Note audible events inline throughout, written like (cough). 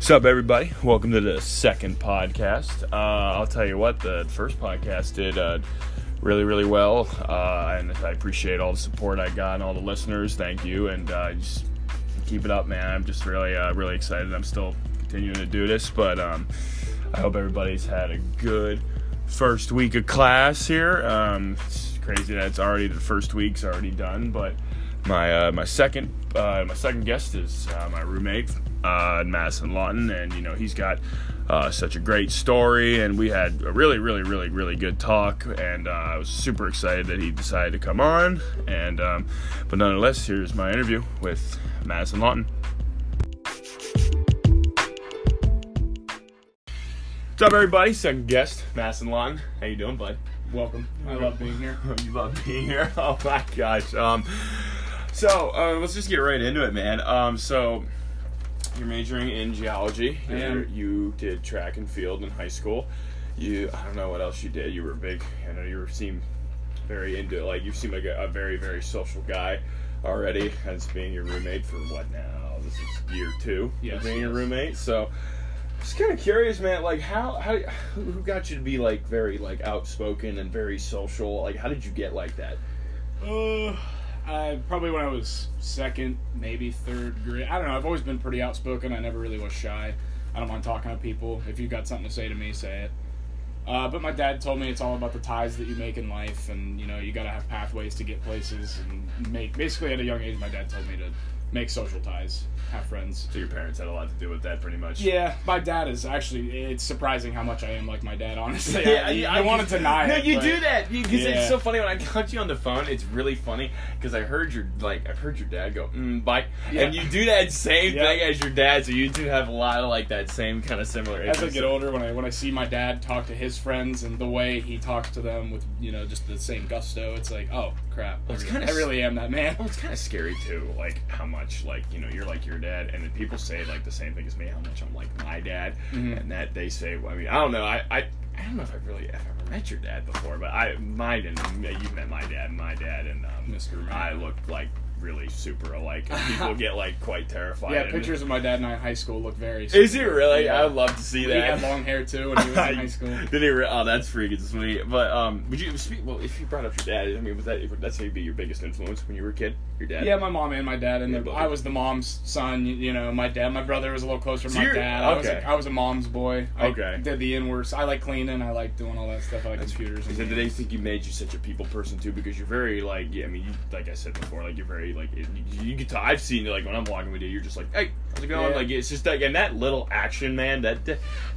What's up, everybody? Welcome to the second podcast. Uh, I'll tell you what, the first podcast did uh, really, really well, uh, and I appreciate all the support I got and all the listeners. Thank you, and uh, just keep it up, man. I'm just really, uh, really excited. I'm still continuing to do this, but um, I hope everybody's had a good first week of class here. Um, it's crazy that it's already the first week's already done, but my uh, my second my second guest is my roommate uh, Madison Lawton, and you know he's got uh, such a great story, and we had a really really really really good talk, and uh, I was super excited that he decided to come on, and um, but nonetheless, here's my interview with Madison Lawton. What's up, everybody? Second guest, Madison Lawton. How you doing, bud? Welcome. I love being here. (laughs) you love being here. (laughs) Oh my gosh. Um, so uh, let's just get right into it, man. Um, so you're majoring in geology. I am. You're- did track and field in high school. You, I don't know what else you did. You were big. I know you seem very into it. Like you seem like a, a very, very social guy already. As being your roommate for what now? This is year two. Yes, being your roommate. So. Just kind of curious, man. Like, how, how, who who got you to be like very like outspoken and very social? Like, how did you get like that? Uh, I probably when I was second, maybe third grade. I don't know. I've always been pretty outspoken. I never really was shy. I don't mind talking to people. If you've got something to say to me, say it. Uh, but my dad told me it's all about the ties that you make in life, and you know you got to have pathways to get places and make. Basically, at a young age, my dad told me to make social ties, have friends. So your parents had a lot to do with that, pretty much. Yeah, my dad is actually. It's surprising how much I am like my dad. Honestly, (laughs) Yeah, I, I, want to deny No, it. you do that because Yeah. it's so funny when I got you on the phone. It's really funny because I heard your like I've heard your dad go mm, bye, Yeah. and you do that same Yeah. thing as your dad. So you two have a lot of like that same kind of similar. as I get older, when I when I see my dad talk to his friends and the way he talks to them with you know just the same gusto, it's like oh crap, Well, it's I, kinda really, I really am that man. Well, it's kind of scary too, like how much like you know you're like your dad, and then people say like the same thing as me, how much I'm like my dad, Mhm. and that they say. I mean, I don't know. I, I I don't know if I've really if I've ever met your dad before, but I mine and you've met my dad, and my dad, and um, Mr. Roommate. I look like really super alike, and (laughs) people get like quite terrified. Yeah, pictures of my dad and I in high school look very. Is it similar. really? Yeah. I would love to see that. He had long hair too when he was in high (laughs) school. Did he? Re- oh, that's freaking sweet. But um, would you speak? Well, if you brought up your dad, I mean, was that that's maybe your biggest influence when you were a kid? Your dad? Yeah, my mom and my dad, and the. I was the mom's son. You, you know, my dad, my brother was a little closer to So my dad. I was, okay. a, I was a mom's boy. I Okay. did the inwards. I like cleaning. I like doing all that stuff. I like That's- computers. And Is they think you made you such a people person too? Because you're very like, yeah, I mean, you, like I said before, like you're very like you, you get to. I've seen it. like when I'm walking with you, you're just like, hey, how's it going? Yeah. Like it's just like, and that little action, man, that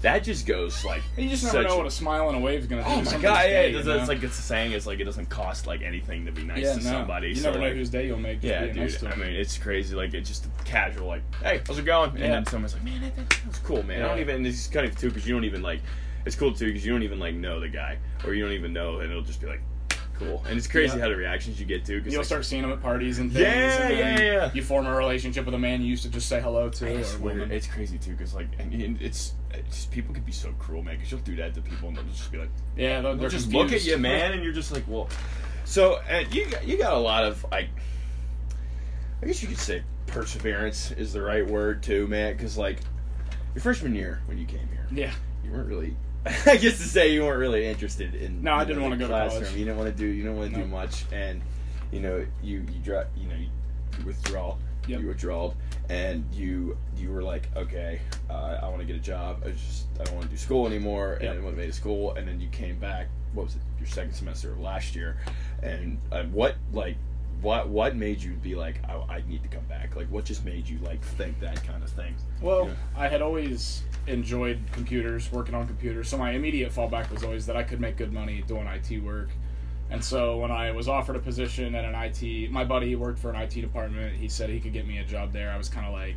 that just goes like. You just never know what a smile and a wave is gonna do. Oh my god! Yeah, day, it it's like it's the saying It's like it doesn't cost like anything to be nice yeah, to no. somebody. You so, never know like, whose day you'll make. Yeah, dude. nice to I mean, it's crazy. Like it's just casual. Like, hey, how's it going? And then someone's like, man, that, that was cool, man. I don't even. It's kind of too because you don't even like. It's cool too because you don't even like know the guy or you don't even know, and it'll just be like, cool. And it's crazy Yeah. how the reactions you get too. Cause You'll like, start seeing them at parties and things. Yeah, and yeah, yeah. You form a relationship with a man you used to just say hello to. I or woman. it's crazy too because like and, and it's, it's people can be so cruel, man. Because you'll do that to people and they'll just be like, yeah, they'll they're just look at you, man, and you're just like, well. So and you got, you got a lot of like, I guess you could say perseverance is the right word too, man. Because like your freshman year when you came here, Yeah, you weren't really. (laughs) I guess to say you weren't really interested in. No, I didn't wanna the go to classroom. college. You didn't want to do. You didn't want to do much, and you know you you dro- You know you, you withdraw. Yep. You withdrawed, and you you were like, okay, uh, I want to get a job. I just I don't want to do school anymore, and Yep. I went to school, and then you came back. What was it? Your second semester of last year, and uh, what like. What what made you be like I, I need to come back? Like what just made you like think that kind of thing? Well, Yeah. I had always enjoyed computers, working on computers. So my immediate fallback was always that I could make good money doing IT work. And so when I was offered a position at an IT, my buddy worked for an IT department. He said he could get me a job there. I was kind of like,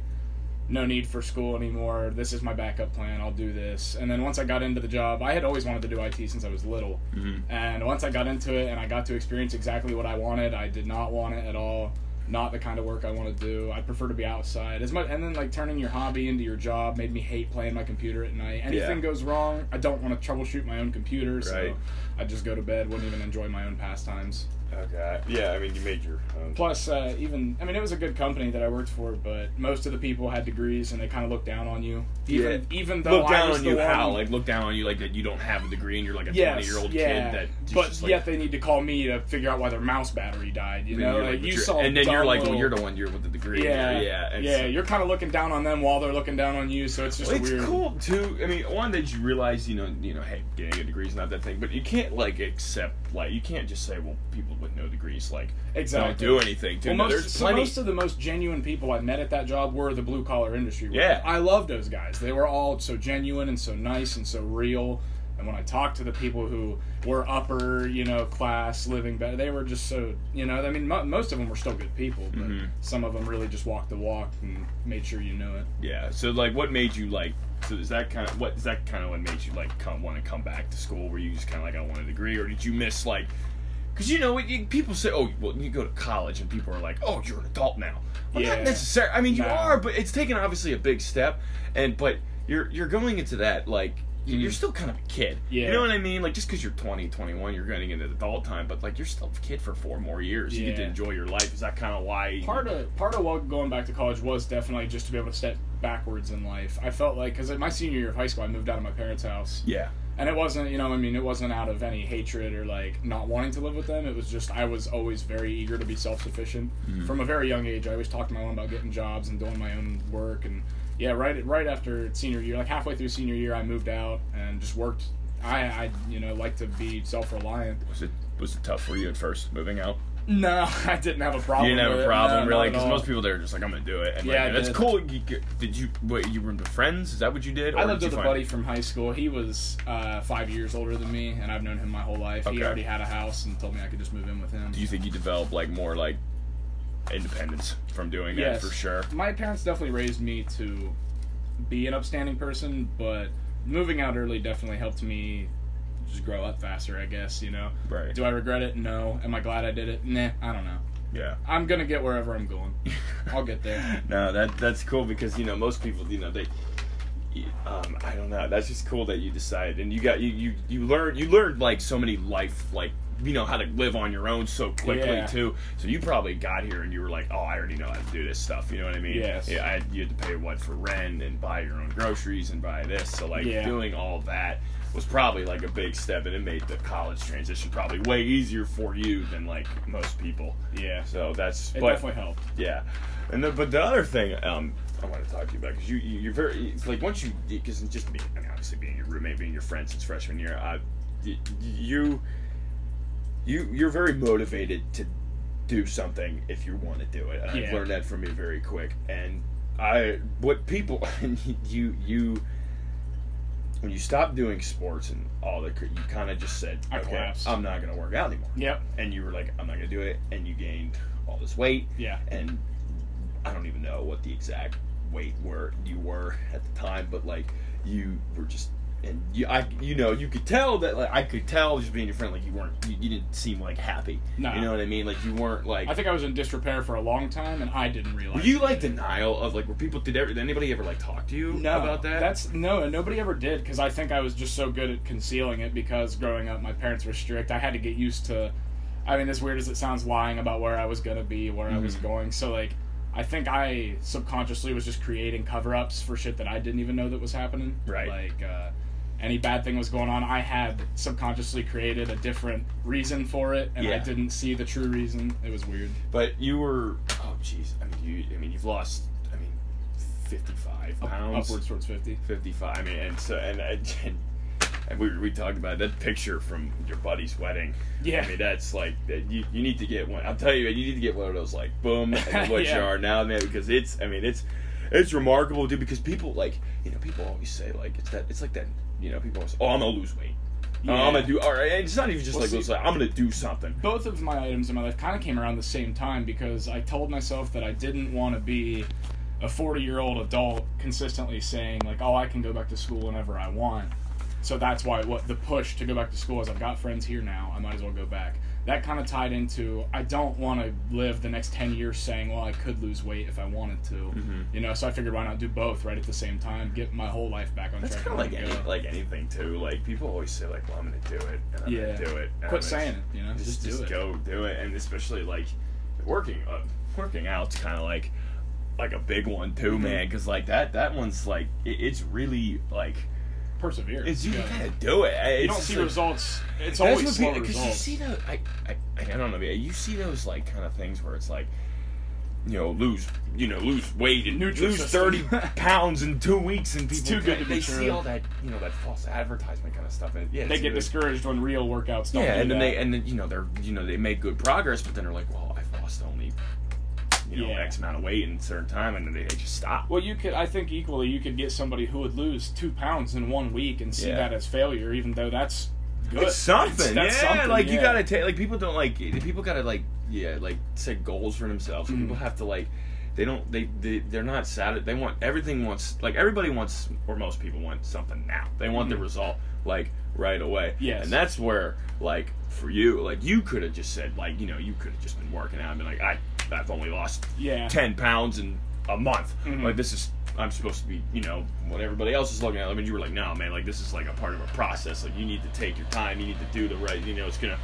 no need for school anymore. This is my backup plan. I'll do this. And then once I got into the job, I had always wanted to do IT since I was little. Mm-hmm. And once I got into it and I got to experience exactly what I wanted, I did not want it at all. Not the kind of work I want to do. I prefer to be outside. As much and then like turning your hobby into your job made me hate playing my computer at night. Anything Yeah. goes wrong, I don't want to troubleshoot my own computer, so Right. I just go to bed. Wouldn't even enjoy my own pastimes. Okay. Yeah, I mean, you made your own. Plus, uh, even I mean, it was a good company that I worked for, but most of the people had degrees, and they kind of looked down on you. Even even though look down on you how? Like look down on you like that you don't have a degree and you're like a yes, twenty year old yeah. kid that but just, like, yet they need to call me to figure out why their mouse battery died. You know, you're like, you saw, and then you're like, well, you're the one you're with the degree. Yeah, yeah, yeah. so- You're kind of looking down on them while they're looking down on you. So it's just Well, it's weird. cool too. I mean, one that you realize, you know, you know, hey, getting a degree is not that thing, but you can't like accept like you can't just say, well, people with no degrees like Exactly. don't do anything. Too. Well, most, there's so plenty. most of the most genuine people I met at that job were the blue collar industry. workers. Yeah. I love those guys. They were all so genuine and so nice and so real. And when I talked to the people who were upper, you know, class, living better, they were just so, you know, I mean, mo- most of them were still good people, but Mhm. some of them really just walked the walk and made sure you knew it. yeah. So like, what made you like? So is that kind of what is that kind of what made you like come want to come back to school? Where you just kind of like I want a degree, or did you miss like? Because you know, you, people say, "Oh, well, you go to college," and people are like, "Oh, you're an adult now." Well, Yeah. not necessarily. I mean, you are, but it's taken obviously a big step, and but you're you're going into that like you're mm-hmm. still kind of a kid. Yeah. You know what I mean? Like just because you're 20, 21, you're going into adult time, but like you're still a kid for four more years. Yeah. You get to enjoy your life. Is that kind of why? Part of part of what going back to college was definitely just to be able to step backwards in life. I felt like because my senior year of high school, I moved out of my parents' house. yeah. And it wasn't you know i mean it wasn't out of any hatred or like not wanting to live with them. It was just i was always very eager to be self-sufficient. Mhm. from a very young age i always talked to my mom about getting jobs and doing my own work. And yeah right right after senior year like halfway through senior year i moved out and just worked. I i you know like to be self-reliant. Was it was it tough for you at first moving out? No (laughs) i didn't have a problem you didn't have a problem No, really because most people they're just like I'm gonna do it. And Yeah, like, that's did. cool. You, did you wait? You were with friends? Is that what you did? I lived did with a buddy from high school. He was uh, five years older than me, and I've known him my whole life. He already had a house and told me I could just move in with him. Do you think you developed like more like independence from doing that for sure? My parents definitely raised me to be an upstanding person, but moving out early definitely helped me just grow up faster, I guess, you know. Right. Do I regret it? No. Am I glad I did it? Nah, I don't know. Yeah. I'm going to get wherever I'm going. (laughs) I'll get there. (laughs) no, that that's cool because you know most people you know they. Um, I don't know. That's just cool that you decided, and you got you you you learned you learned like so many life like you know how to live on your own so quickly Yeah. too. So you probably got here and you were like, oh, I already know how to do this stuff. You know what I mean? Yes. Yeah. I you had to pay what for rent and buy your own groceries and buy this. So like Yeah. doing all that was probably like a big step, and it made the college transition probably way easier for you than like most people. Yeah. So that's It but definitely helped. yeah, and the, but the other thing um, I want to talk to you about because you, you you're very it's like once you because just being I mean obviously being your roommate being your friend since freshman year uh, y- you you you're very motivated to do something if you want to do it and I've learned that from you very quick and I what people (laughs) you you when you stopped doing sports and all that you kind of just said I okay collapsed. I'm not gonna work out anymore Yep. and you were like I'm not gonna do it and you gained all this weight Yeah. and I don't even know what the exact weight were you were at the time, but like you were just and you I you know you could tell that like I could tell just being your friend like you weren't you, you didn't seem like happy. No. You know what I mean? Like you weren't like I think I was in disrepair for a long time, and I didn't realize. were you like denial of like were people did, ever, did anybody ever like talk to you no, about that? That's no, nobody ever did because I think I was just so good at concealing it because growing up, my parents were strict. I had to get used to. I mean, as weird as it sounds, lying about where I was gonna be, where I was Mhm. going. So like, I think I subconsciously was just creating cover-ups for shit that I didn't even know that was happening. Right. Like. uh any bad thing was going on, I had subconsciously created a different reason for it, and I didn't see the true reason. It was weird. but you were oh jeez I mean you I mean you've lost I mean fifty five Up- pounds upwards towards fifty. 55 I mean, and so and and, and we we talked about that picture from your buddy's wedding. Yeah. I mean that's like you you need to get one. I'll tell you, you need to get one of those like boom, and (laughs) what you are now, man, because it's I mean it's it's remarkable, dude. Because people like you know people always say like it's that it's like that you know people always oh I'm gonna lose weight. Oh, I'm gonna do all right. And it's not even just Well, like see- lose weight. I'm gonna do something. both of my items in my life kind of came around the same time because I told myself that I didn't want to be a 40 year old adult consistently saying like, "Oh, I can go back to school whenever I want." So that's why what the push to go back to school is I've got friends here now. I might as well go back. That kind of tied into I don't want to live the next 10 years saying, well, I could lose weight if I wanted to. Mm-hmm. You know, so I figured why not do both right at the same time, get my whole life back on That's track. kind of like any, like anything too. Like people always say like, "Well, I'm gonna do it," and I'm Yeah. gonna do it. and I'm Quit gonna saying it, you know, Just, just do just it. go do it, and especially like working uh, working out's kind of like like a big one too, Mhm. man. Because like that that one's like it, it's really like Persevere. it's you Yeah. gotta do it. It's You don't see like- results. It's always slow because you see the I, I I don't know you see those like kind of things where it's like you know lose you know lose weight and Nutrisystem. lose thirty (laughs) pounds in two weeks and people too good to they true. see all that you know that false advertisement kind of stuff and yeah they get really- discouraged when real workouts don't yeah and then that. they and then you know they're you know they make good progress but then they're like well I've lost only you know Yeah. X amount of weight in a certain time and then they, just stop Well, you could. I think equally, you could get somebody who would lose two pounds in one week and see Yeah. that as failure, even though that's good. It's something, That's- that's yeah. something, like you gotta take, like people don't like, people gotta like, yeah, like set goals for themselves. Mhm. People have to like, they don't, they, they, they're not sad. They want everything wants, like everybody wants, or most people want something now. They want the Mhm. result like right away. Yes. and that's where like for you, like you could have just said like, you know, you could have just been working out and been like, I, I've only lost Yeah. ten pounds in a month. Mhm. Like this is. I'm supposed to be, you know, what everybody else is looking at. I mean, you were like, no, man, like this is like a part of a process. Like you need to take your time. You need to do the right. You know, it's gonna.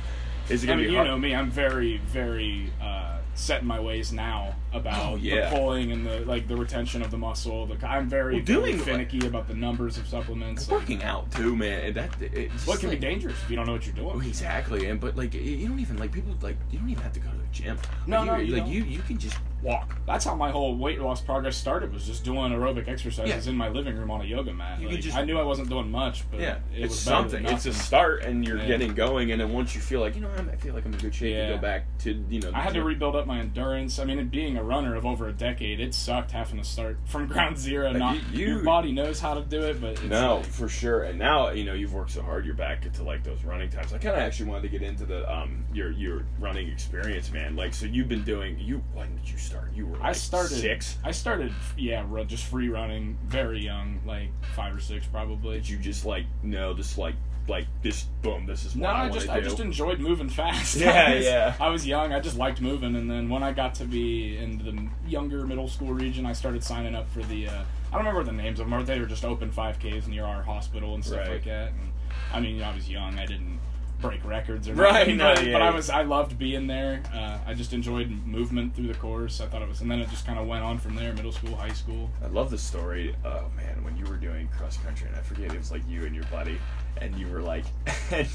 Is it gonna mean, be you hard? know me. I'm very, very uh, set in my ways now about Oh, yeah. the pulling and the like the retention of the muscle. The, I'm very, Well, doing, finicky about the numbers of supplements. and working uh, out too, man. That it's What can like, be dangerous if you don't know what you're doing? Oh, exactly, and but like you don't even like people like you don't even have to go to the gym. No, like, no, you, like don't. you you can just walk. That's how my whole weight loss progress started. Was just doing aerobic exercises Yeah. in my living room on a yoga mat. You Like, just- I knew I wasn't doing much, but Yeah, it it's was something. It's a start, and you're Yeah. getting going, and then once you feel like you know I'm- I feel like I'm in good shape, Yeah. you go back to you know. I had to rebuild up my endurance. I mean, being a runner of over a decade, it sucked having to start from (laughs) ground zero. Not you- your body knows how to do it, but it's No, like- for sure. And now you know you've worked so hard, you're back into like those running times. I kind of actually wanted to get into the um your your running experience, man. Like, so you've been doing you. When did you start? You were. Like I started six. I started, yeah, just free running very young, like five or six probably. Did you just like no, just like like this? Boom! This is what No, I, I just to I just enjoyed moving fast. Yeah, (laughs) I was, yeah. I was young. I just liked moving, and then when I got to be in the younger middle school region, I started signing up for the. Uh, I don't remember the names of them. They were just open 5Ks near our hospital and stuff Right. like that. And I mean, I was young. I didn't break records or Right, nothing, no, but, yeah, but I was I loved being there. Uh, I just enjoyed movement through the course. I thought it was, and then it just kind of went on from there. Middle school, high school. I love the story. Oh man, when you were doing cross country, and I forget it was like you and your buddy, and you were like, (laughs) and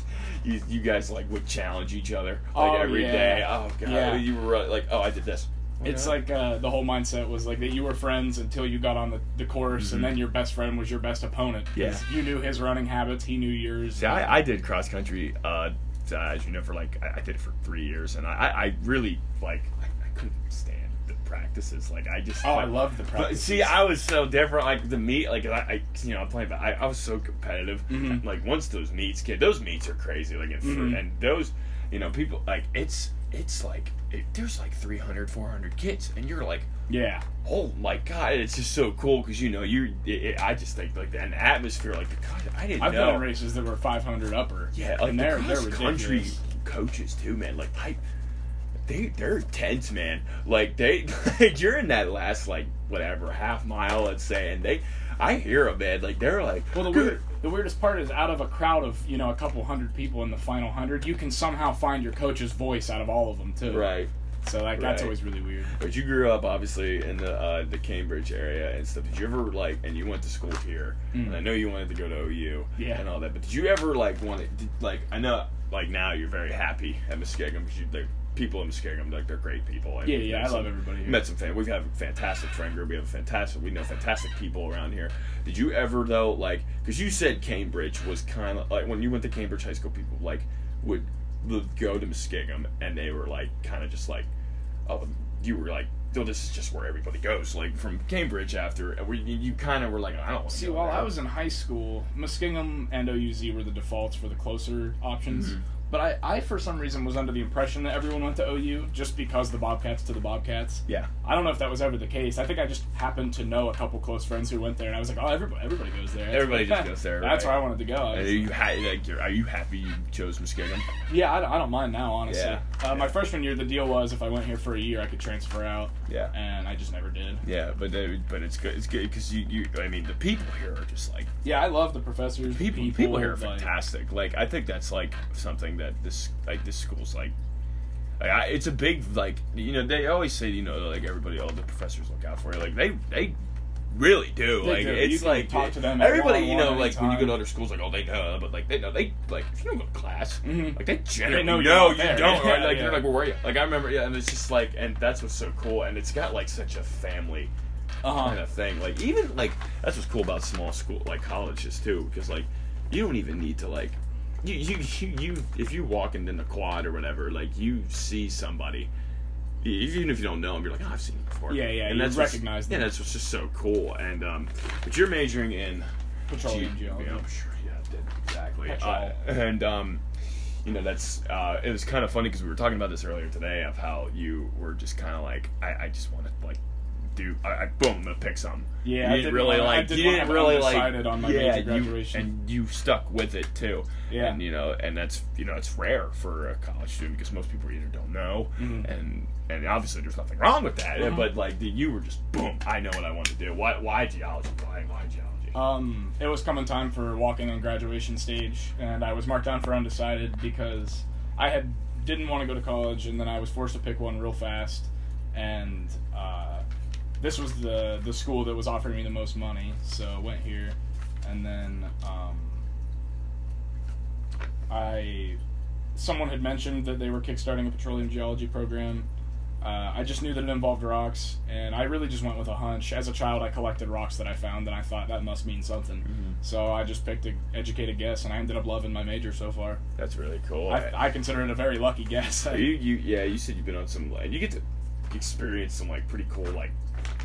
you, you guys like would challenge each other like Oh, every yeah. day. Oh god, Yeah. you were like, oh, I did this. It's Yeah. like uh, the whole mindset was like that you were friends until you got on the, the course, Mhm. and then your best friend was your best opponent. Yeah. you knew his running habits, he knew yours. See, I, I did cross country, uh, uh, as you know, for like I, I did it for three years, and I, I I really like I, I couldn't stand the practices. Like I just oh, I like, love the But practice. see, I was so different. Like the meet, like I, I you know, I'm playing, but I, I was so competitive. Mhm. Like once those meets, kid, those meets are crazy. Like and, Mhm. and those, you know, people like it's it's like it, there's like 300, 400 kids, and you're like, yeah, oh my god, it's just so cool because you know you. I just think like the, an atmosphere, like God, I didn't I've know. been in races that were 500 upper. Yeah, like and the they're they're country coaches too, man. Like I, they they're tense, man. Like they, (laughs) like you're in that last like whatever half mile, let's say, and they, I hear them, man. Like they're like, Well, the weird, the weirdest part is out of a crowd of you know a couple hundred people in the final hundred, you can somehow find your coach's voice out of all of them too. right? So like that's Right. always really weird. But you grew up obviously in the uh, the Cambridge area and stuff. Did you ever like, and you went to school here, Mm. and I know you wanted to go to OU, Yeah. and all that. But did you ever like want to, did, like, I know, like now you're very happy at Muskingum because you, the people in Muskingum, like they're great people. Yeah, yeah, I love everybody here. Met some fan. We have a fantastic friend group. We have a fantastic. We know fantastic people around here. Did you ever though, like, because you said Cambridge was kind of like when you went to Cambridge High School, people like would, would go to Muskingum and they were like kind of just like, oh, you were like. This is just where everybody goes. Like from Cambridge, after where you, you kind of were like, I don't See, while there. I was in high school, Muskingum and OUZ were the defaults for the closer options. Mhm. But I, I for some reason was under the impression that everyone went to OU just because the Bobcats to the Bobcats. Yeah. I don't know if that was ever the case. I think I just happened to know a couple close friends who went there, and I was like, oh, everybody, everybody goes there. Everybody just goes (laughs) there, That's right. where I wanted to go. Are you ha- like you're, you happy you chose Muskingum? yeah, I don't, I don't mind now, honestly. Yeah. Uh, My Yeah. freshman year, the deal was if I went here for a year, I could transfer out, Yeah. and I just never did. Yeah, but they, but it's good. It's good because you, you. I mean, the people here are just like Yeah, I love the professors. the people. People, here are like- fantastic. Like I think that's like something that this like this school's like. like, I, it's a big like you know they always say you know like everybody all the professors look out for you like they they really do They like do. it's You can like talk to them everybody you know one-on-one like when you go to other schools like oh they know but like they know they like if you don't go to class Mhm. like they generally know know, you're not you there. don't right? (laughs) Like yeah. you're like well, where are you like I remember yeah and it's just like and that's what's so cool and it's got like such a family Uh-huh. kind of thing. Like even like that's what's cool about small school like colleges too, because like you don't even need to like you you you, you if you walk into the quad or whatever, like you see somebody. Even if you don't know them, you're like, oh, I've seen them before. Yeah, yeah, and that's what's- recognize Yeah, that's what's just so cool. And um, but you're majoring in Petroleum Ge- geology. Yeah, I'm sure. Yeah, did exactly. Uh, and um, you know, that's uh, it was kind of funny because we were talking about this earlier today of how you were just kind of like, I, I just want to like do, I, I boom, I'm gonna pick some. Yeah, I you didn't didn't really wanna- like, didn't you didn't really like, on my yeah, you- and you stuck with it too. Yeah. and you know, and that's you know, it's rare for a college student because most people either don't know, Mhm. and and obviously there's nothing wrong with that, Mhm. but like you were just boom, I know what I want to do. Why why geology? Why why geology? Um, it was coming time for walking on graduation stage, and I was marked down for undecided because I had didn't want to go to college, and then I was forced to pick one real fast, and uh, this was the the school that was offering me the most money, so I went here, and then um, I someone had mentioned that they were kickstarting a petroleum geology program. Uh, I just knew that it involved rocks, and I really just went with a hunch. As a child, I collected rocks that I found, and I thought that must mean something. So I just picked an educated guess, and I ended up loving my major so far. That's really cool. I, I consider it a very lucky guess. (laughs) you, you, yeah, you said you've been on some, and you get to experience some like pretty cool like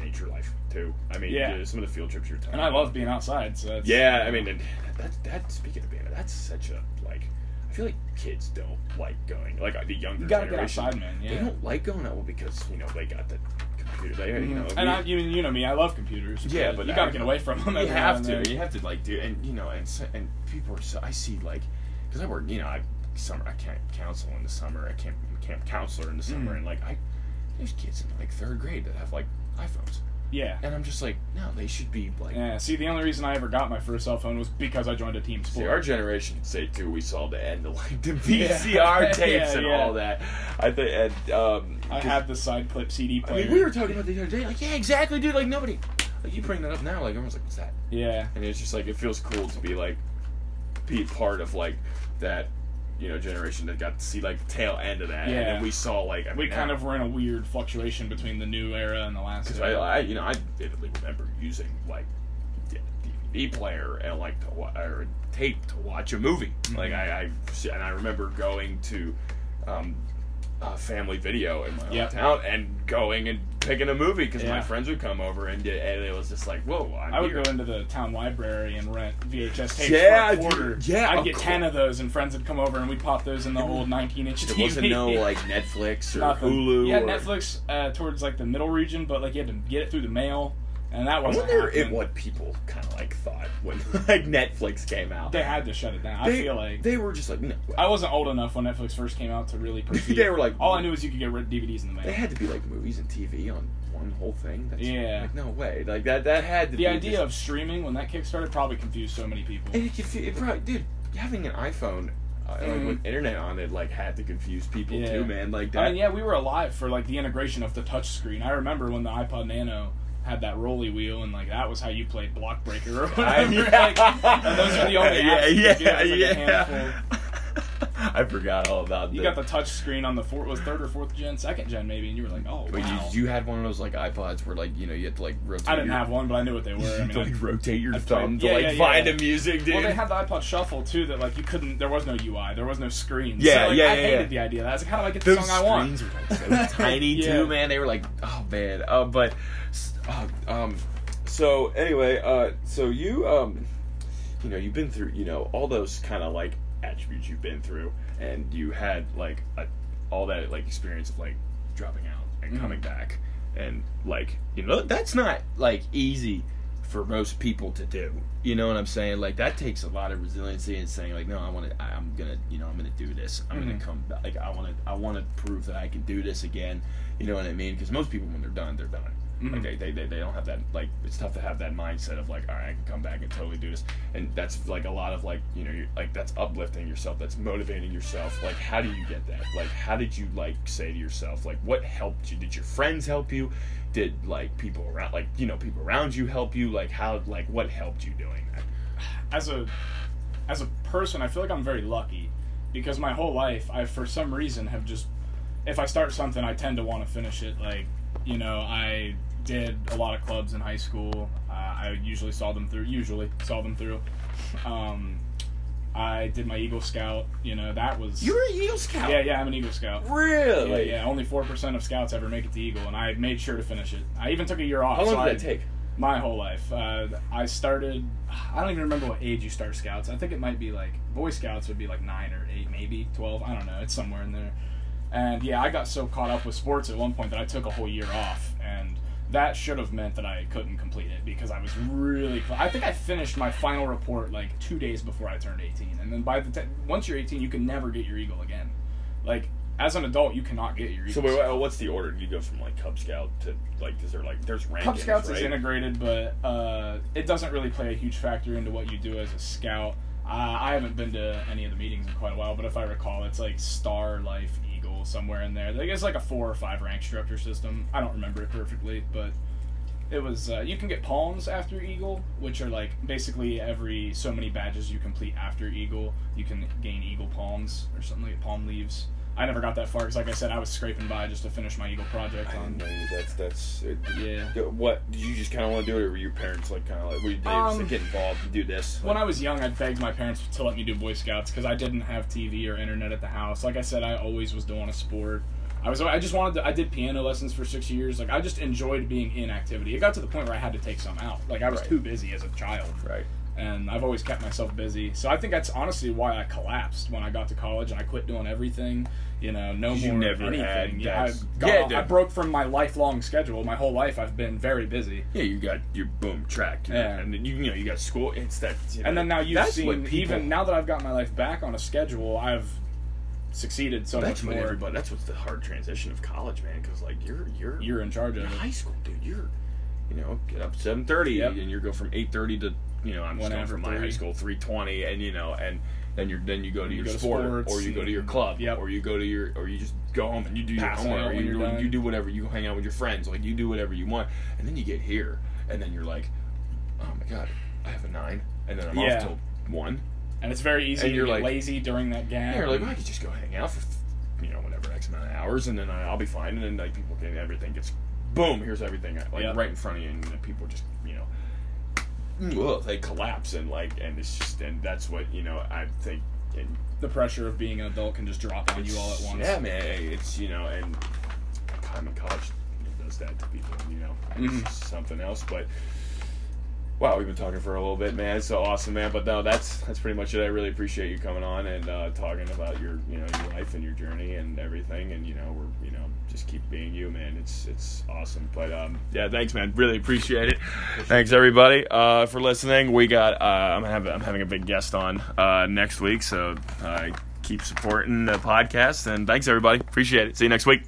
nature life too. I mean, Yeah. yeah, some of the field trips you're talking. and I love being outside. So that's, Yeah, I mean, and that that speaking of being, that's such a like. I feel like kids don't like going like the younger You generation. outside, man, They don't like going out because you know they got the computer. They you know Mhm. we- and I, you, you know me, I love computers. Yeah, but you gotta I- get away from them. you have and to. then. You have to like do, and you know, and and people are so. I see like, because I work, you know, I summer. I can't counsel in the summer. I can't camp counselor in the summer, Mhm. and like I, there's kids in like third grade that have like iPhones, Yeah. and I'm just like, no, they should be like. Yeah. See, the only reason I ever got my first cell phone was because I joined a team See, sport. our generation can say too. We saw the end of like the (laughs) Yeah. VCR (laughs) tapes Yeah, and yeah. all that. I think, and um, I 'cause- had the side clip CD player. I player. mean, we were talking about the other day. Like, yeah, exactly, dude. Like nobody, like you bring that up now. Like everyone's like, what's that? Yeah. and it's just like it feels cool to be like be part of like that you know generation that got to see like the tail end of that and Yeah. then we saw like I We mean, kind of were in a weird fluctuation between the new era and the last because I, era. I you know I vividly remember using like DVD player and like to wa- or tape to watch a movie like Mhm. I, I and I remember going to um uh, family video in my Yep. hometown and going and picking a movie because my friends would come over and, and it was just like whoa I'm I would here. go into the town library and rent VHS tapes Yeah, for a dude. Yeah, I'd get course. ten of those, and friends would come over, and we'd pop those in the old 19 inch TV. There wasn't no (laughs) like Netflix or Nothing. Hulu. yeah or, Netflix uh, towards like the middle region, but like you had to get it through the mail, and that wasn't. wonder if what people kind of like thought when (laughs) like Netflix came out. They had to shut it down. They, I feel like they were just like no. I wasn't old enough when Netflix first came out to really (laughs) perceive. They were like- all I knew was you could get DVDs in the mail. They had to be like movies and TV on one whole thing. That's, Yeah. Like no way. Like that. That had to the idea just, of streaming when that kickstarted probably confused so many people. And it, confu- it probably, dude, having an iPhone. Uh, Mhm. like with internet on it, like had to confuse people Yeah. too, man. Like that. I mean, yeah, we were alive for like the integration of the touch screen. I remember when the iPod Nano had that rolly wheel, and like that was how you played Block Breaker or (laughs) whatever. I- like, those are the only yeah, apps you yeah, get. It like, yeah. (laughs) I forgot all about that. You got the touch screen on the fourth, was third or fourth gen, second gen maybe, and you were like, oh But wow. you, you had one of those like iPods where like you know you had to like rotate. I didn't your, have one, but I knew what they were. You I had (laughs) mean, to I- like rotate your I thumb played- to yeah, like yeah, find yeah. the music, dude. well, they had the iPod Shuffle too. That like you couldn't. There was no UI. There was no screen. Yeah, so, like, yeah, I yeah, hated yeah. the idea. of that. I was like, how do I get the Those song I want? screens were like so tiny Yeah. too, man. They were like, oh man. Uh, but uh, um, so anyway, uh, so you um, you know, you've been through, you know, all those kind of like attributes you've been through, and you had like a, all that like experience of like dropping out and coming back, and like you know that's not like easy for most people to do. You know what I'm saying? Like that takes a lot of resiliency and saying like, no, I want to, I'm gonna, you know, I'm gonna do this. I'm Mhm. gonna come back. Like I want to, I want to prove that I can do this again. You know what I mean? Because most people, when they're done, they're done. Like Mhm. they, they, they, they don't have that like it's tough to have that mindset of like all right I can come back and totally do this. And that's like a lot of like you know you're, like that's uplifting yourself. That's motivating yourself. Like how do you get that? Like how did you like say to yourself like what helped you? Did your friends help you? Did like people around like you know people around you help you? Like how like what helped you doing that? As a as a person, I feel like I'm very lucky because my whole life, I for some reason have just if I start something, I tend to want to finish it. Like you know, I did a lot of clubs in high school. Uh, I usually saw them through. Usually saw them through. Um, I did my Eagle Scout. You know, that was you're an Eagle Scout yeah, yeah. I'm an Eagle Scout. really Yeah, yeah. Only four percent of scouts ever make it to Eagle, and I made sure to finish it. I even took a year off. how long so did I- that take my whole life. Uh, I started. I don't even remember what age you start scouts. I think it might be like Boy Scouts would be like nine or eight, maybe twelve. I don't know. It's somewhere in there. And yeah, I got so caught up with sports at one point that I took a whole year off, and that should have meant that I couldn't complete it because I was really. Cl- I think I finished my final report like two days before I turned eighteen, and then by the time once you're eighteen, you can never get your Eagle again. Like as an adult, you cannot get your so Eagle. wait, wait, what's the order do you go from like Cub Scout to like is there like there's rankings Cub Scouts right? is integrated, but uh, it doesn't really play a huge factor into what you do as a scout. Uh, I haven't been to any of the meetings in quite a while, but if I recall, it's like Star, Life, Eagle, somewhere in there. Like it's like a four or five rank structure system. I don't remember it perfectly, but it was. Uh, you can get palms after Eagle, which are like basically every so many badges you complete after Eagle, you can gain Eagle palms or something like palm leaves. I never got that far because, like I said, I was scraping by just to finish my Eagle project I on. didn't know you. That's that's. It, Yeah. What did you just kind of want to do it, or were your parents like kind of like, were you, they Um, just get involved and do this? When I was young, I begged my parents to let me do Boy Scouts because I didn't have TV or internet at the house. Like I said, I always was doing a sport. I was. I just wanted. To, I did piano lessons for six years. Like I just enjoyed being in activity. It got to the point where I had to take some out. Like I was Right. too busy as a child, right. and I've always kept myself busy. So I think that's honestly why I collapsed when I got to college and I quit doing everything. You know, no you more never anything. had yeah, I, got, Yeah, I broke from my lifelong schedule. My whole life, I've been very busy. Yeah, you got your boom track, you know, Yeah. and then you, you know you got school. It's that, you know, And then now you've seen people, even now that I've got my life back on a schedule, I've succeeded so That's much what more. everybody. That's what's the hard transition of college, man. Because like you're you're You're in charge of it. high school, dude. You're you know get up seven thirty, Yep. and you go from eight thirty to you know I'm just going from my high school three twenty, and you know and. Then you then you go to You your go sport, sports or you go to your club, yep. or you go to your, or you just go home and you do your homework, or you do, you do whatever. You hang out with your friends, like you do whatever you want, and then you get here, and then you're like, oh my god, I have a nine, and then I'm Yeah. off till one, And it's very easy And you're get like- lazy during that yeah, you're like, well, I could just go hang out for, you know, whatever X amount of hours, and then I- I'll be fine. And then like people can everything gets, boom, here's everything like Yeah. right in front of you, and people just you know, ugh, they collapse and like, and it's just, and that's what you know. I think. And the pressure of being an adult can just drop on you all at once. Yeah, man, it's you know, and time in college does that to people. You know, it's Mhm. just something else, but. Wow, we've been talking for a little bit, man. It's so awesome, man. But no, that's that's pretty much it. I really appreciate you coming on and uh, talking about your you know your life and your journey and everything. And you know we're you know just keep being you, man. It's it's awesome. But um, yeah, thanks, man. Really appreciate it. Thanks everybody uh, for listening. We got uh, I'm having I'm having a big guest on uh, next week, so uh, keep supporting the podcast. And thanks everybody. Appreciate it. See you next week.